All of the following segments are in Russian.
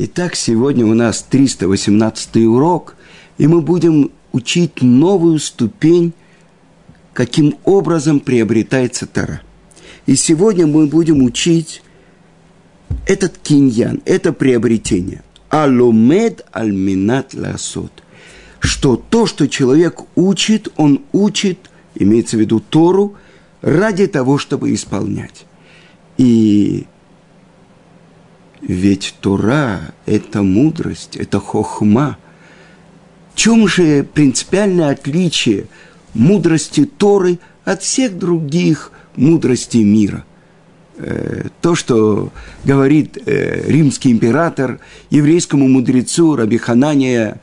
Итак, сегодня у нас 318 урок, и мы будем учить новую ступень, каким образом приобретается Тара. И сегодня мы будем учить этот киньян, это приобретение. Алумед альминат ласот. Что то, что человек учит, он учит, имеется в виду Тору, ради того, чтобы исполнять. И ведь Тора – это мудрость, это хохма. В чем же принципиальное отличие мудрости Торы от всех других мудростей мира? Э, то, что говорит э, римский император еврейскому мудрецу Раби Ханания,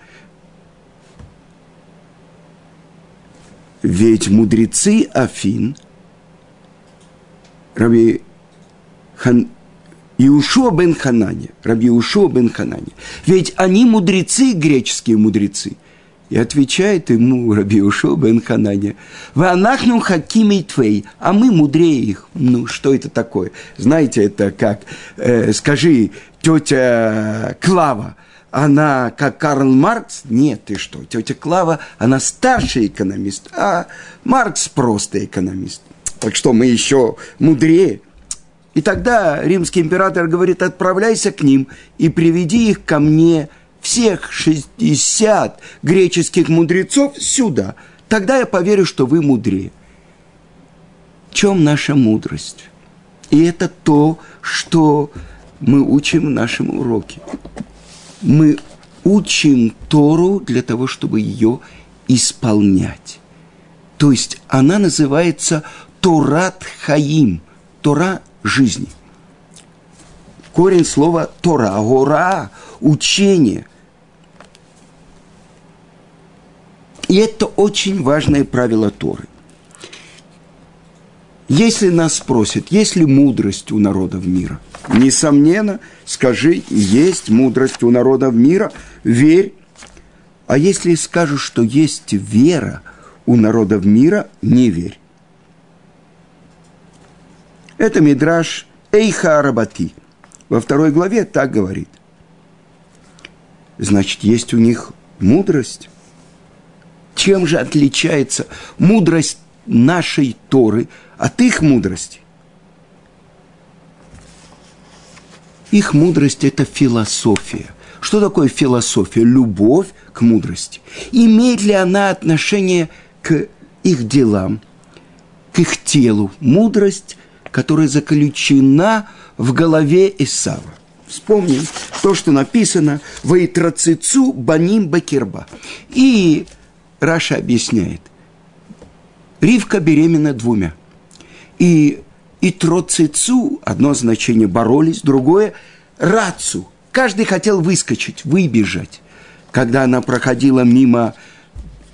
ведь мудрецы Афин, Раби Хан, Иушуа бен Ханане, Раби Иушуа бен Ханане. Ведь они мудрецы, греческие мудрецы. И отвечает ему Раби Иушуа бен Ханане, «Ванахну хакимей твей, а мы мудрее их». Ну, что это такое? Знаете, это как, э, скажи, тетя Клава, она как Карл Маркс? Нет, ты что, тетя Клава, она старший экономист, а Маркс просто экономист. Так что мы еще мудрее. И тогда римский император говорит, отправляйся к ним и приведи их ко мне, всех 60 греческих мудрецов сюда. Тогда я поверю, что вы мудрее. В чем наша мудрость? И это то, что мы учим в нашем уроке. Мы учим Тору для того, чтобы ее исполнять. То есть она называется Торат Хаим, Тора жизни. Корень слова Тора, гора, учение. И это очень важное правило Торы. Если нас спросят, есть ли мудрость у народов мира, несомненно, скажи, есть мудрость у народов мира, верь. А если скажу, что есть вера у народов мира, не верь. Это Мидраш Эйха Арабати. Во второй главе так говорит. Значит, есть у них мудрость. Чем же отличается мудрость нашей Торы от их мудрости? Их мудрость – это философия. Что такое философия? Любовь к мудрости. Имеет ли она отношение к их делам, к их телу? Мудрость которая заключена в голове Исава. Вспомним то, что написано «Ваитрацицу баним бакирба». И Раша объясняет, Ривка беременна двумя. И и троцицу, одно значение боролись, другое рацу. Каждый хотел выскочить, выбежать. Когда она проходила мимо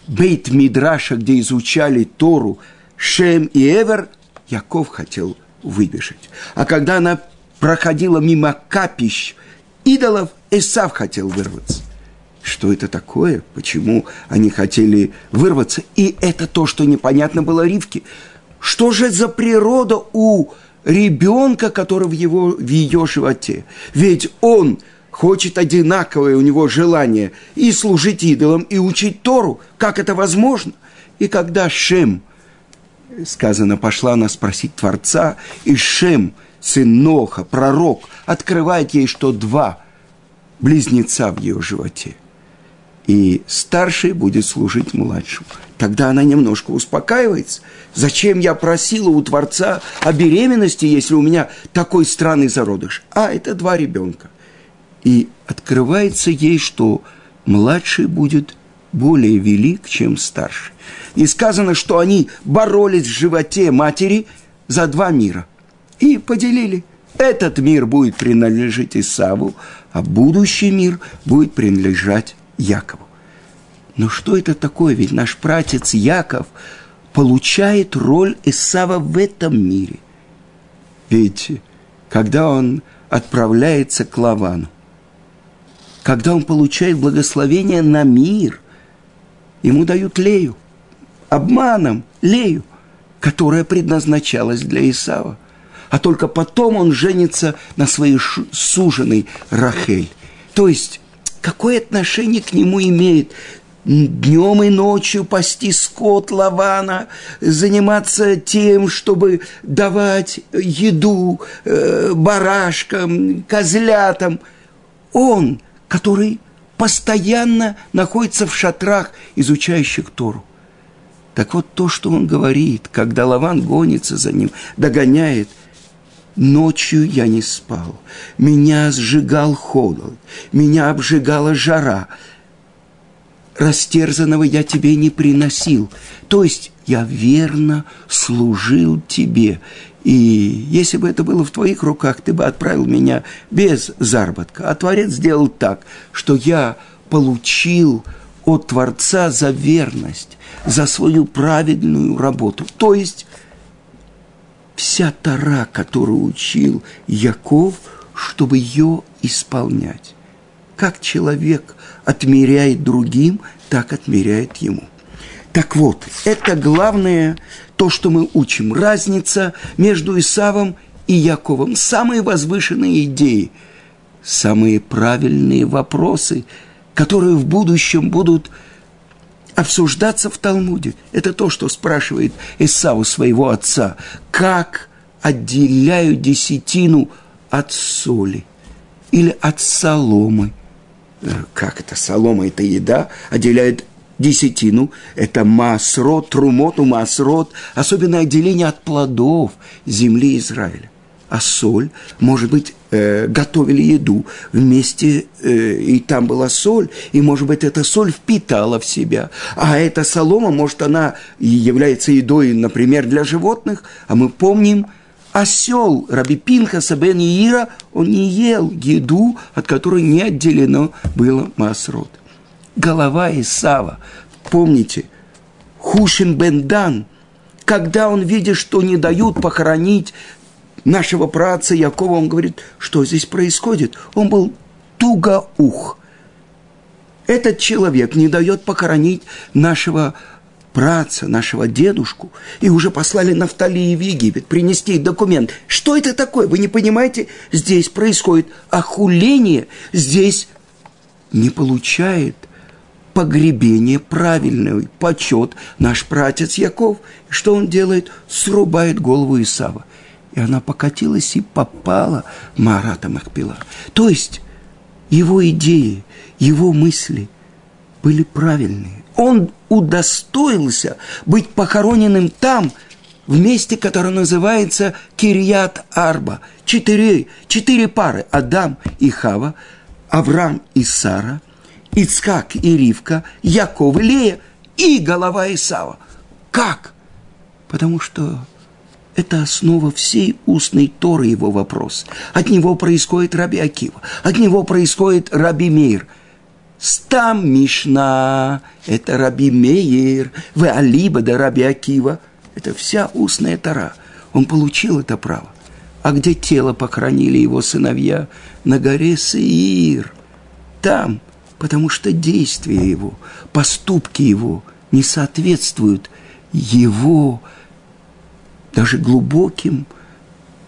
Бейт Мидраша, где изучали Тору, Шем и Эвер, Яков хотел выбежать. А когда она проходила мимо капищ идолов, Исав хотел вырваться. Что это такое? Почему они хотели вырваться? И это то, что непонятно было Ривке. Что же за природа у ребенка, который в, его, в ее животе? Ведь он хочет одинаковое у него желание и служить идолам, и учить Тору. Как это возможно? И когда Шем – сказано, пошла она спросить Творца, и Шем, сын Ноха, пророк, открывает ей, что два близнеца в ее животе. И старший будет служить младшему. Тогда она немножко успокаивается. Зачем я просила у Творца о беременности, если у меня такой странный зародыш? А, это два ребенка. И открывается ей, что младший будет более велик, чем старший. И сказано, что они боролись в животе матери за два мира. И поделили. Этот мир будет принадлежать Исаву, а будущий мир будет принадлежать Якову. Но что это такое? Ведь наш пратец Яков получает роль Исава в этом мире. Ведь когда он отправляется к Лавану, когда он получает благословение на мир, ему дают Лею обманом Лею, которая предназначалась для Исава. А только потом он женится на своей суженой Рахель. То есть, какое отношение к нему имеет днем и ночью пасти скот Лавана, заниматься тем, чтобы давать еду э, барашкам, козлятам. Он, который постоянно находится в шатрах, изучающих Тору. Так вот то, что он говорит, когда Лаван гонится за ним, догоняет, ночью я не спал, меня сжигал холод, меня обжигала жара, растерзанного я тебе не приносил. То есть я верно служил тебе. И если бы это было в твоих руках, ты бы отправил меня без заработка. А Творец сделал так, что я получил от Творца за верность, за свою праведную работу. То есть вся Тара, которую учил Яков, чтобы ее исполнять. Как человек отмеряет другим, так отмеряет ему. Так вот, это главное, то, что мы учим. Разница между Исавом и Яковом. Самые возвышенные идеи, самые правильные вопросы, которые в будущем будут обсуждаться в Талмуде. Это то, что спрашивает Исаву своего отца. Как отделяю десятину от соли или от соломы? Э, как это? Солома – это еда, отделяет десятину, это масрот, трумоту, масрот, особенное отделение от плодов земли Израиля. А соль, может быть, э, готовили еду вместе, э, и там была соль, и, может быть, эта соль впитала в себя. А эта солома, может, она является едой, например, для животных, а мы помним, осел Раби Пинхаса бен Иира, он не ел еду, от которой не отделено было масрот голова Исава. Помните, Хушин бен Дан, когда он видит, что не дают похоронить нашего праца Якова, он говорит, что здесь происходит? Он был тугоух. Этот человек не дает похоронить нашего праца, нашего дедушку, и уже послали Нафталии в Египет принести документ. Что это такое? Вы не понимаете? Здесь происходит охуление, здесь не получает – погребение правильный почет наш пратец Яков. Что он делает? Срубает голову Исава. И она покатилась и попала Марата Махпила. То есть его идеи, его мысли были правильные. Он удостоился быть похороненным там, в месте, которое называется Кирьят Арба. Четыре, четыре пары – Адам и Хава, Авраам и Сара – Ицкак и Ривка, Яков и Лея и голова Исава. Как? Потому что это основа всей устной Торы его вопрос. От него происходит Раби Акива, от него происходит Раби Мейр. Стам Мишна – это Раби Мейер, в Алиба да Раби Акива – это вся устная Тора. Он получил это право. А где тело похоронили его сыновья? На горе Сеир. Там – потому что действия его, поступки его не соответствуют его даже глубоким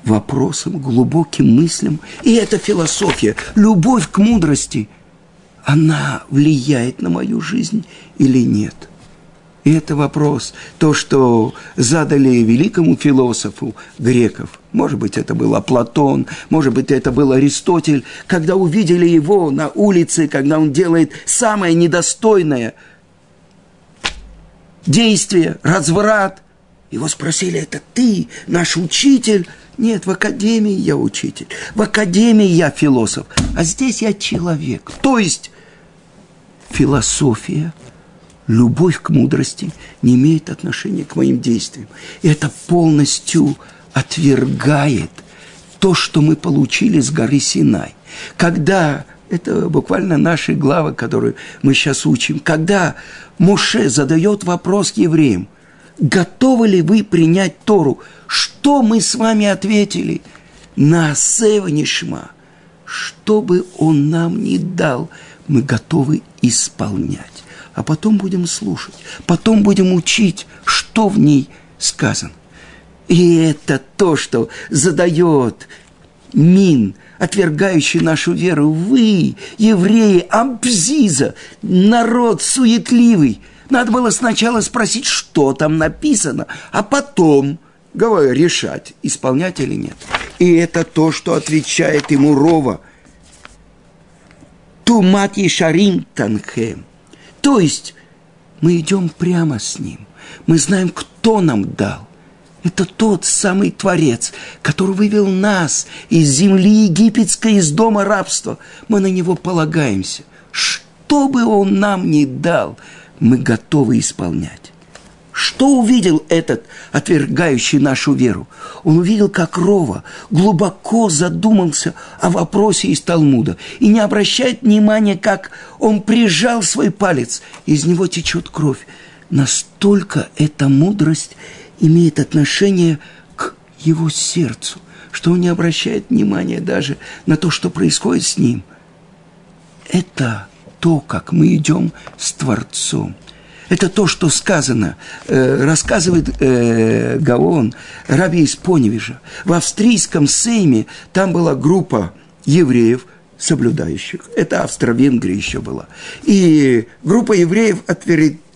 вопросам, глубоким мыслям. И эта философия, любовь к мудрости, она влияет на мою жизнь или нет – и это вопрос, то, что задали великому философу греков. Может быть, это был Платон, может быть, это был Аристотель. Когда увидели его на улице, когда он делает самое недостойное действие, разврат, его спросили, это ты, наш учитель? Нет, в академии я учитель, в академии я философ, а здесь я человек. То есть философия – любовь к мудрости не имеет отношения к моим действиям. И это полностью отвергает то, что мы получили с горы Синай. Когда, это буквально наши главы, которые мы сейчас учим, когда Моше задает вопрос евреям, готовы ли вы принять Тору, что мы с вами ответили? На Севанишма, что бы он нам ни дал, мы готовы исполнять а потом будем слушать, потом будем учить, что в ней сказано. И это то, что задает Мин, отвергающий нашу веру, вы, евреи, Ампзиза, народ суетливый. Надо было сначала спросить, что там написано, а потом говорю, решать, исполнять или нет. И это то, что отвечает ему Рова. Тумат Ешарим Танхем. То есть мы идем прямо с ним. Мы знаем, кто нам дал. Это тот самый Творец, который вывел нас из земли египетской, из дома рабства. Мы на него полагаемся. Что бы он нам ни дал, мы готовы исполнять. Что увидел этот, отвергающий нашу веру? Он увидел, как Рова глубоко задумался о вопросе из Талмуда и не обращает внимания, как он прижал свой палец, из него течет кровь. Настолько эта мудрость имеет отношение к его сердцу, что он не обращает внимания даже на то, что происходит с ним. Это то, как мы идем с Творцом. Это то, что сказано, э, рассказывает э, Гаон, раби из Поневежа. В австрийском Сейме там была группа евреев, соблюдающих. Это Австро-Венгрия еще была. И группа евреев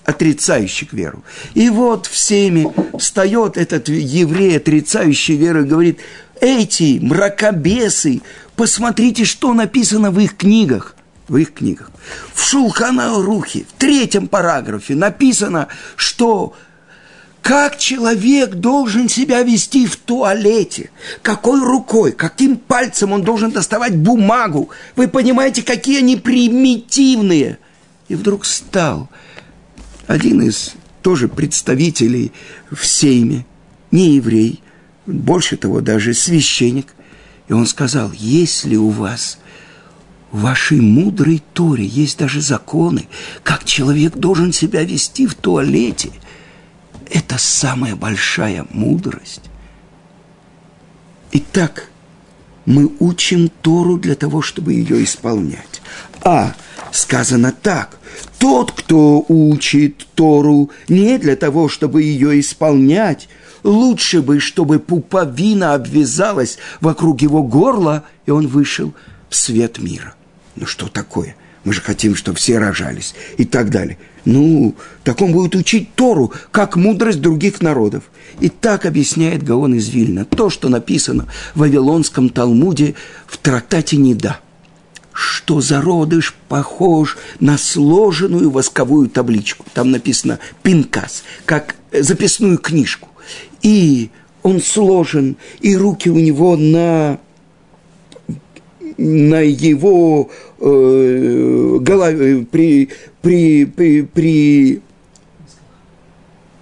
отрицающих веру. И вот в Сейме встает этот еврей, отрицающий веру, и говорит, эти мракобесы, посмотрите, что написано в их книгах в их книгах. В Шулхана Рухе, в третьем параграфе написано, что как человек должен себя вести в туалете, какой рукой, каким пальцем он должен доставать бумагу. Вы понимаете, какие они примитивные. И вдруг стал один из тоже представителей в Сейме, не еврей, больше того, даже священник. И он сказал, если у вас в вашей мудрой Торе есть даже законы, как человек должен себя вести в туалете. Это самая большая мудрость. Итак, мы учим Тору для того, чтобы ее исполнять. А сказано так, тот, кто учит Тору не для того, чтобы ее исполнять, лучше бы, чтобы пуповина обвязалась вокруг его горла, и он вышел в свет мира. Ну что такое? Мы же хотим, чтобы все рожались и так далее. Ну, так он будет учить Тору, как мудрость других народов. И так объясняет Гаон из Вильна. То, что написано в Вавилонском Талмуде в трактате Неда. Что зародыш похож на сложенную восковую табличку. Там написано «пинкас», как записную книжку. И он сложен, и руки у него на на его э, голове, при, при, при, при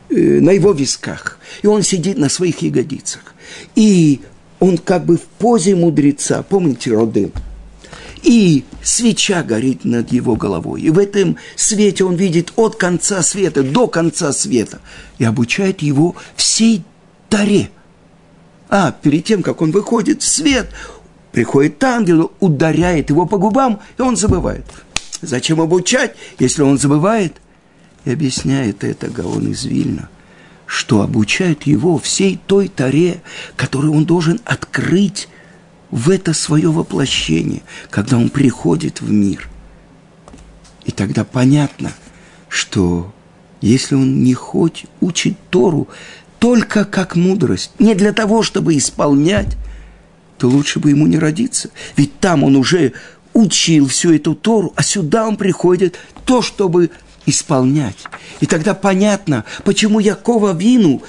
э, на его висках. И он сидит на своих ягодицах. И он как бы в позе мудреца, помните Роден? И свеча горит над его головой. И в этом свете он видит от конца света до конца света. И обучает его всей таре. А перед тем, как он выходит в свет, Приходит ангел, ударяет его по губам, и он забывает. Зачем обучать, если он забывает? И объясняет это Гаон из Вильна, что обучает его всей той таре, которую он должен открыть в это свое воплощение, когда он приходит в мир. И тогда понятно, что если он не хоть учит Тору только как мудрость, не для того, чтобы исполнять, то лучше бы ему не родиться. Ведь там он уже учил всю эту Тору, а сюда он приходит то, чтобы исполнять. И тогда понятно, почему Якова Вину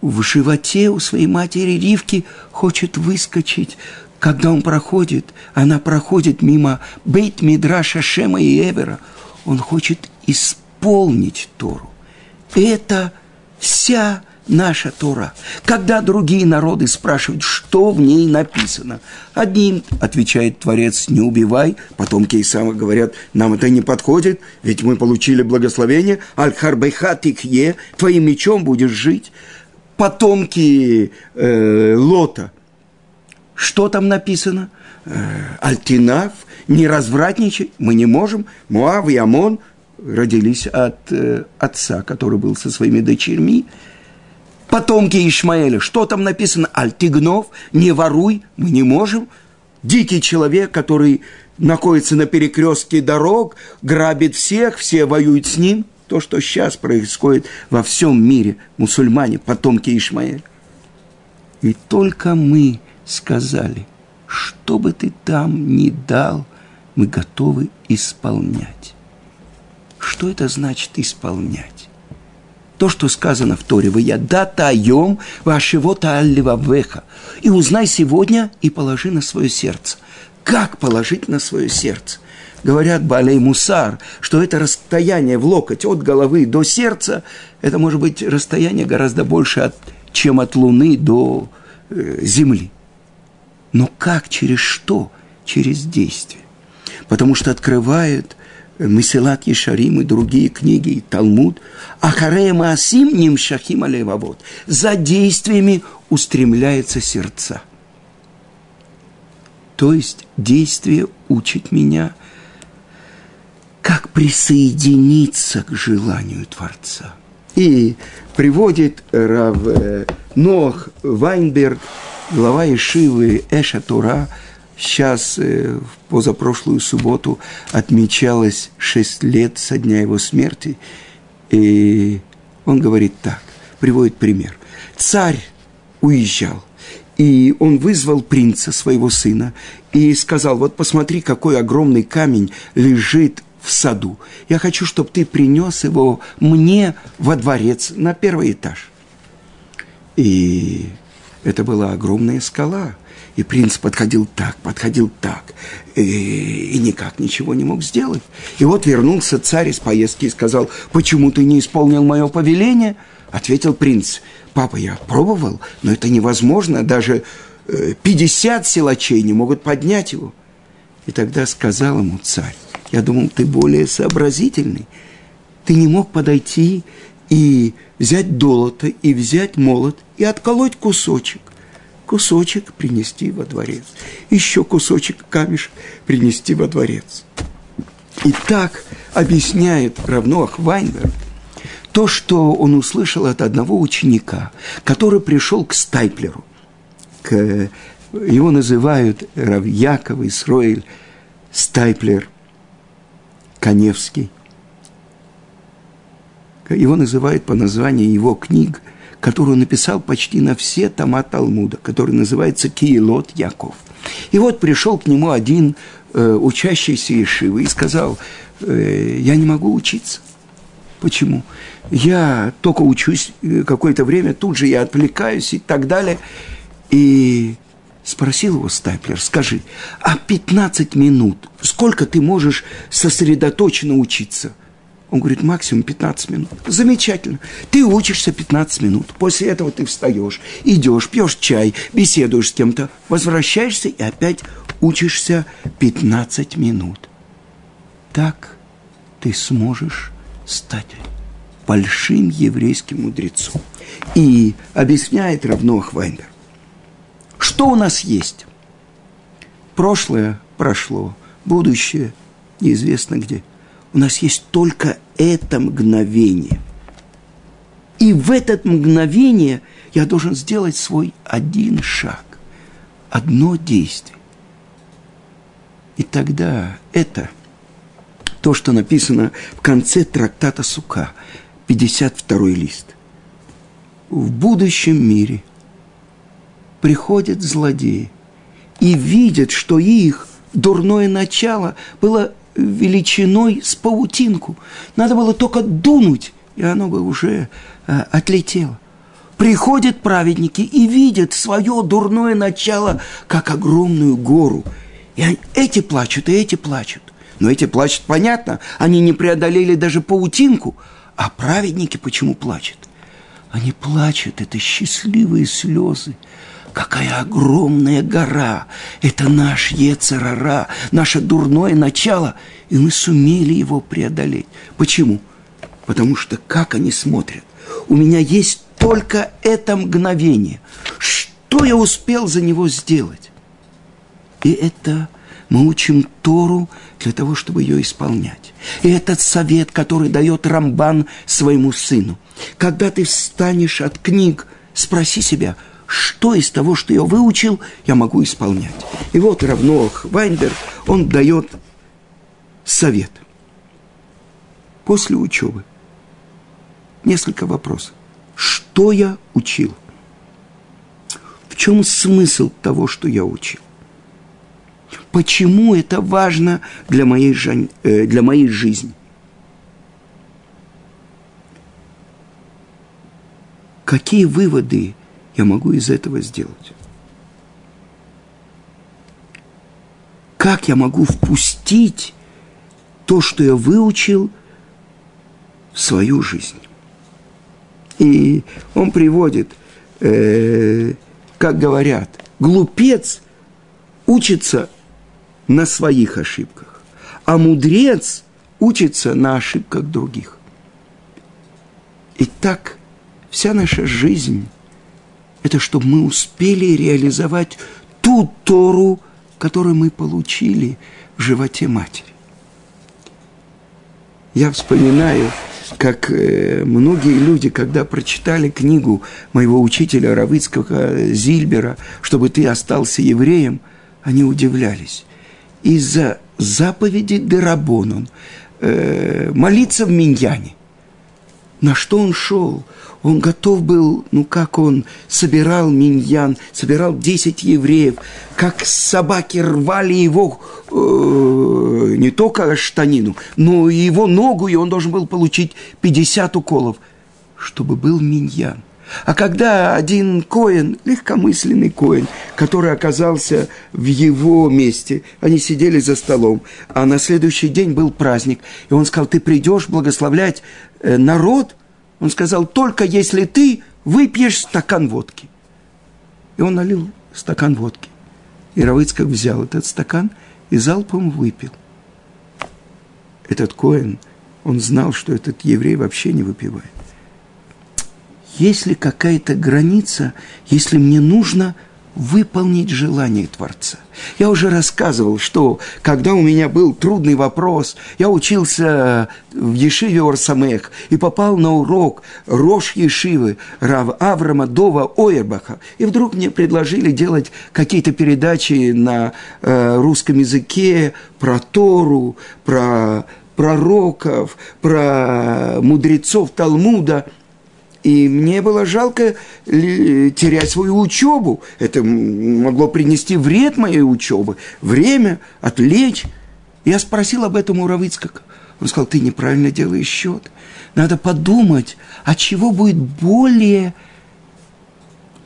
в животе у своей матери Ривки хочет выскочить, когда он проходит, она проходит мимо Бейт Мидраша Шема и Эвера, он хочет исполнить Тору. Это вся наша Тора. Когда другие народы спрашивают, что в ней написано, одним отвечает Творец, не убивай, потомки Эсава говорят, нам это не подходит, ведь мы получили благословение, על חרבך תחיה, твоим мечом будешь жить. Потомки э, Лота, что там написано? Э, אל תנאף, не развратничай, мы не можем. Муав и Амон родились от э, отца, который был со своими дочерьми. Потомки Ишмаэля. Что там написано? Альтигнов, не воруй, мы не можем. Дикий человек, который находится на перекрестке дорог, грабит всех, все воюют с ним. То, что сейчас происходит во всем мире, мусульмане, потомки Ишмаэля. И только мы сказали, что бы ты там ни дал, мы готовы исполнять. Что это значит исполнять? То, что сказано в Торе, «Вы я датаем вашего-то алливавеха» и узнай сегодня и положи на свое сердце. Как положить на свое сердце? Говорят Балей Мусар, что это расстояние в локоть от головы до сердца, это может быть расстояние гораздо больше, от, чем от Луны до э, Земли. Но как, через что? Через действие. Потому что открывает Месилат Ешарим и другие книги, и Талмуд. Ахарея Маасим Нимшахим Алевавод. За действиями устремляется сердца. То есть действие учит меня, как присоединиться к желанию Творца. И приводит Рав э, Нох Вайнберг, глава Ишивы Эша Тура, Сейчас, э, в позапрошлую субботу, отмечалось шесть лет со дня его смерти. И он говорит так, приводит пример. Царь уезжал, и он вызвал принца, своего сына, и сказал, вот посмотри, какой огромный камень лежит в саду. Я хочу, чтобы ты принес его мне во дворец на первый этаж. И это была огромная скала – и принц подходил так, подходил так, и, и никак ничего не мог сделать. И вот вернулся царь из поездки и сказал, почему ты не исполнил мое повеление? Ответил принц, папа, я пробовал, но это невозможно, даже 50 э, силачей не могут поднять его. И тогда сказал ему царь, я думал, ты более сообразительный. Ты не мог подойти и взять долото, и взять молот, и отколоть кусочек кусочек принести во дворец, еще кусочек камешек принести во дворец. И так объясняет Равноах Вайнберг то, что он услышал от одного ученика, который пришел к Стайплеру, к, его называют Рав Яков Исроэль Стайплер Коневский. Его называют по названию его книг – которую написал почти на все тома Талмуда, который называется «Киелот Яков». И вот пришел к нему один э, учащийся Ишивы и сказал, э, я не могу учиться. Почему? Я только учусь э, какое-то время, тут же я отвлекаюсь и так далее. И спросил его Стайплер, скажи, а 15 минут, сколько ты можешь сосредоточенно учиться – он говорит, максимум 15 минут. Замечательно. Ты учишься 15 минут. После этого ты встаешь, идешь, пьешь чай, беседуешь с кем-то, возвращаешься и опять учишься 15 минут. Так ты сможешь стать большим еврейским мудрецом. И объясняет равно Хвайнер, что у нас есть. Прошлое прошло, будущее неизвестно где – у нас есть только это мгновение. И в это мгновение я должен сделать свой один шаг, одно действие. И тогда это то, что написано в конце трактата Сука, 52 лист. В будущем мире приходят злодеи и видят, что их дурное начало было величиной с паутинку. Надо было только дунуть, и оно бы уже э, отлетело. Приходят праведники и видят свое дурное начало, как огромную гору. И эти плачут, и эти плачут. Но эти плачут, понятно, они не преодолели даже паутинку. А праведники почему плачут? Они плачут, это счастливые слезы Какая огромная гора! Это наш Ецарара, наше дурное начало, и мы сумели его преодолеть. Почему? Потому что как они смотрят? У меня есть только это мгновение. Что я успел за него сделать? И это мы учим Тору для того, чтобы ее исполнять. И этот совет, который дает Рамбан своему сыну. Когда ты встанешь от книг – спроси себя, что из того, что я выучил, я могу исполнять. И вот Равнох Вайнберг, он дает совет. После учебы несколько вопросов. Что я учил? В чем смысл того, что я учил? Почему это важно для моей, э, для моей жизни? Какие выводы я могу из этого сделать? Как я могу впустить то, что я выучил, в свою жизнь? И он приводит, э, как говорят, глупец учится на своих ошибках, а мудрец учится на ошибках других. И так вся наша жизнь – это чтобы мы успели реализовать ту Тору, которую мы получили в животе матери. Я вспоминаю, как э, многие люди, когда прочитали книгу моего учителя Равыцкого Зильбера, чтобы ты остался евреем, они удивлялись. Из-за заповеди Дерабонон э, молиться в Миньяне. На что он шел? Он готов был, ну как он собирал миньян, собирал 10 евреев, как собаки рвали его э, не только штанину, но и его ногу, и он должен был получить 50 уколов, чтобы был миньян. А когда один коин, легкомысленный коин, который оказался в его месте, они сидели за столом, а на следующий день был праздник, и он сказал, ты придешь благословлять э, народ – он сказал, только если ты выпьешь стакан водки. И он налил стакан водки. И Равыцкак взял этот стакан и залпом выпил. Этот Коэн, он знал, что этот еврей вообще не выпивает. Есть ли какая-то граница, если мне нужно – выполнить желание Творца. Я уже рассказывал, что когда у меня был трудный вопрос, я учился в Ешиве Орсамех и попал на урок Рош Ешивы Рав Аврама Дова Ойербаха. И вдруг мне предложили делать какие-то передачи на э, русском языке про Тору, про пророков, про мудрецов Талмуда – и мне было жалко терять свою учебу. Это могло принести вред моей учебы, время, отвлечь. Я спросил об этом у Равыцкака. Он сказал, ты неправильно делаешь счет. Надо подумать, а чего будет более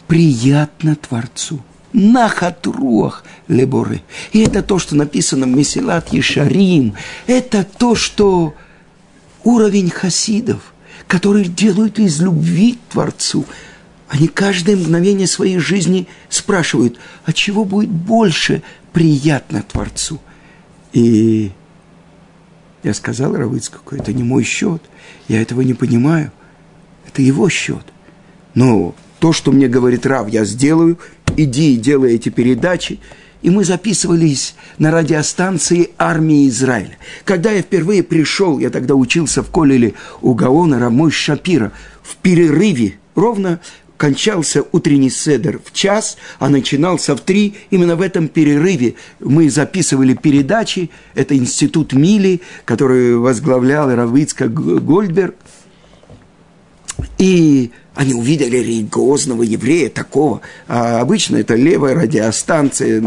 приятно Творцу. Нахатруах леборы. И это то, что написано в Месилат Ешарим. Это то, что уровень хасидов – которые делают из любви Творцу. Они каждое мгновение своей жизни спрашивают, а чего будет больше приятно Творцу? И я сказал Равыцкаку, это не мой счет, я этого не понимаю, это его счет. Но то, что мне говорит Рав, я сделаю, иди и делай эти передачи – и мы записывались на радиостанции армии Израиля. Когда я впервые пришел, я тогда учился в Колеле у Гаона Рамой Шапира, в перерыве ровно кончался утренний седер в час, а начинался в три. Именно в этом перерыве мы записывали передачи. Это институт Мили, который возглавлял Равицка Гольдберг. И они увидели религиозного еврея такого. А обычно это левая радиостанция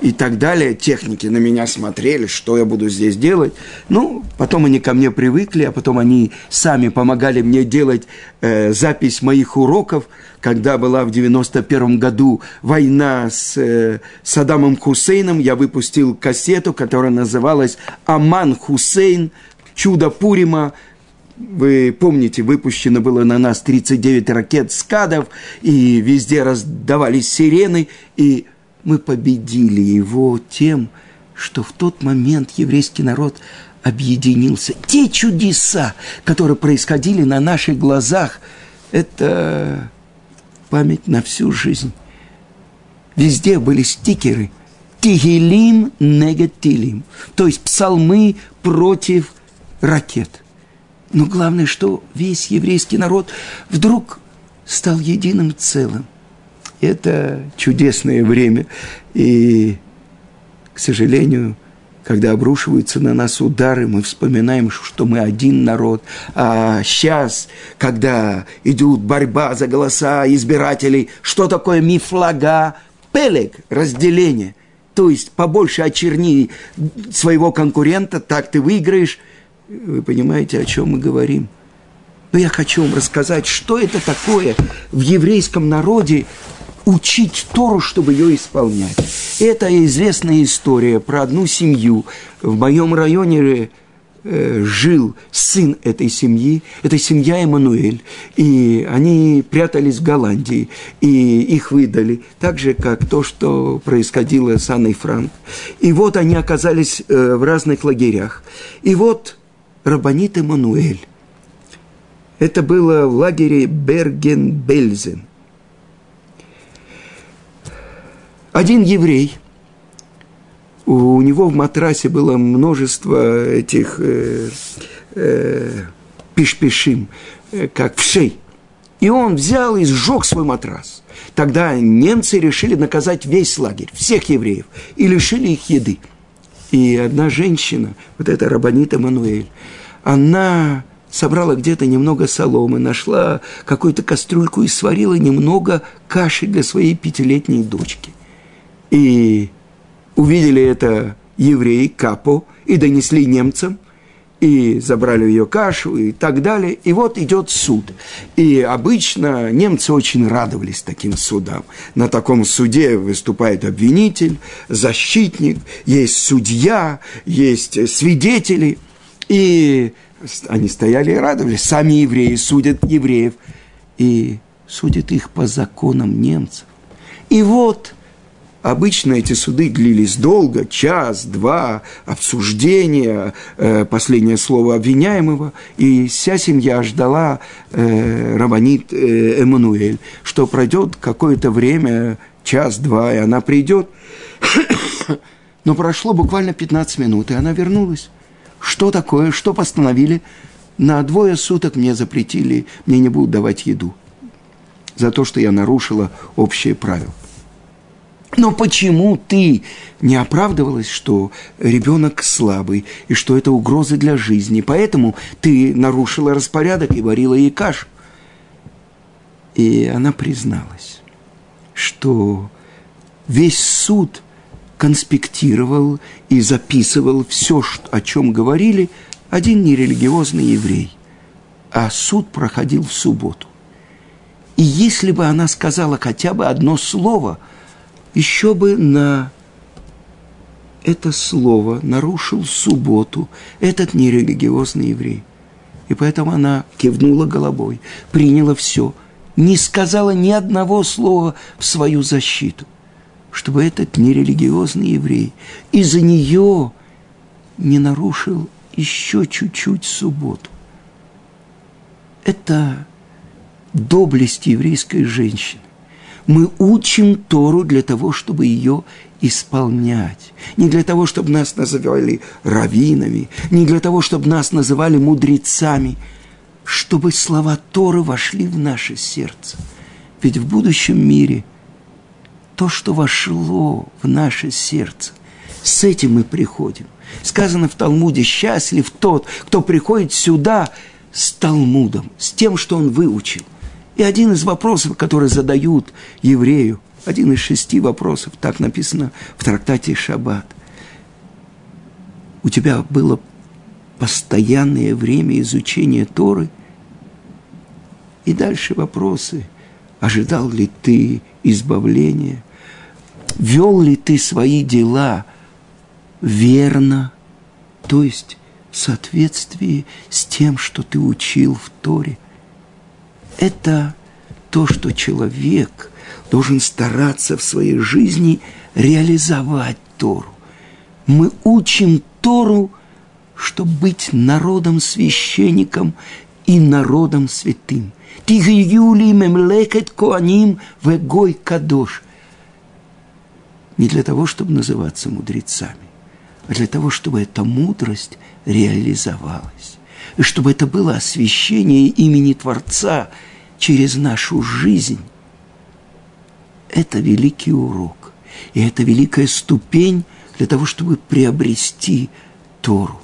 и так далее. Техники на меня смотрели, что я буду здесь делать. Ну, потом они ко мне привыкли, а потом они сами помогали мне делать э, запись моих уроков. Когда была в 91 году война с э, Саддамом Хусейном, я выпустил кассету, которая называлась «Аман Хусейн. Чудо Пурима», вы помните, выпущено было на нас 39 ракет «Скадов», и везде раздавались сирены, и мы победили его тем, что в тот момент еврейский народ объединился. Те чудеса, которые происходили на наших глазах, это память на всю жизнь. Везде были стикеры «Тигелим негатилим», то есть псалмы против ракет – но главное, что весь еврейский народ вдруг стал единым целым. Это чудесное время. И, к сожалению, когда обрушиваются на нас удары, мы вспоминаем, что мы один народ. А сейчас, когда идет борьба за голоса избирателей, что такое мифлага? Пелег – разделение. То есть побольше очерни своего конкурента, так ты выиграешь. Вы понимаете, о чем мы говорим? Но я хочу вам рассказать, что это такое в еврейском народе учить Тору, чтобы ее исполнять. Это известная история про одну семью. В моем районе э, жил сын этой семьи, эта семья Эммануэль, и они прятались в Голландии, и их выдали, так же, как то, что происходило с Анной Франк. И вот они оказались э, в разных лагерях. И вот Рабанит Эммануэль, это было в лагере Берген-Бельзен. Один еврей, у него в матрасе было множество этих э, э, пиш-пишим, э, как вшей. И он взял и сжег свой матрас. Тогда немцы решили наказать весь лагерь, всех евреев, и лишили их еды. И одна женщина, вот эта Рабанита Мануэль, она собрала где-то немного соломы, нашла какую-то кастрюльку и сварила немного каши для своей пятилетней дочки. И увидели это евреи, капо, и донесли немцам, и забрали ее кашу и так далее. И вот идет суд. И обычно немцы очень радовались таким судам. На таком суде выступает обвинитель, защитник, есть судья, есть свидетели. И они стояли и радовались. Сами евреи судят евреев и судят их по законам немцев. И вот обычно эти суды длились долго, час, два, обсуждения, э, последнее слово обвиняемого, и вся семья ждала э, Рабанит э, Эммануэль, что пройдет какое-то время, час-два, и она придет. Но прошло буквально 15 минут, и она вернулась. Что такое? Что постановили? На двое суток мне запретили, мне не будут давать еду за то, что я нарушила общие правила. Но почему ты не оправдывалась, что ребенок слабый и что это угроза для жизни? Поэтому ты нарушила распорядок и варила ей кашу. И она призналась, что весь суд конспектировал и записывал все, о чем говорили один нерелигиозный еврей. А суд проходил в субботу. И если бы она сказала хотя бы одно слово, еще бы на это слово нарушил субботу этот нерелигиозный еврей. И поэтому она кивнула головой, приняла все, не сказала ни одного слова в свою защиту чтобы этот нерелигиозный еврей из-за нее не нарушил еще чуть-чуть субботу. Это доблесть еврейской женщины. Мы учим Тору для того, чтобы ее исполнять. Не для того, чтобы нас называли раввинами, не для того, чтобы нас называли мудрецами, чтобы слова Торы вошли в наше сердце. Ведь в будущем мире – то, что вошло в наше сердце. С этим мы приходим. Сказано в Талмуде, счастлив тот, кто приходит сюда с Талмудом, с тем, что он выучил. И один из вопросов, которые задают еврею, один из шести вопросов, так написано в трактате Шаббат. У тебя было постоянное время изучения Торы? И дальше вопросы. Ожидал ли ты избавления? вел ли ты свои дела верно, то есть в соответствии с тем, что ты учил в Торе. Это то, что человек должен стараться в своей жизни реализовать Тору. Мы учим Тору, чтобы быть народом священником и народом святым. Тихо Юли мемлекет коаним вегой кадош не для того, чтобы называться мудрецами, а для того, чтобы эта мудрость реализовалась. И чтобы это было освящение имени Творца через нашу жизнь, это великий урок. И это великая ступень для того, чтобы приобрести Тору.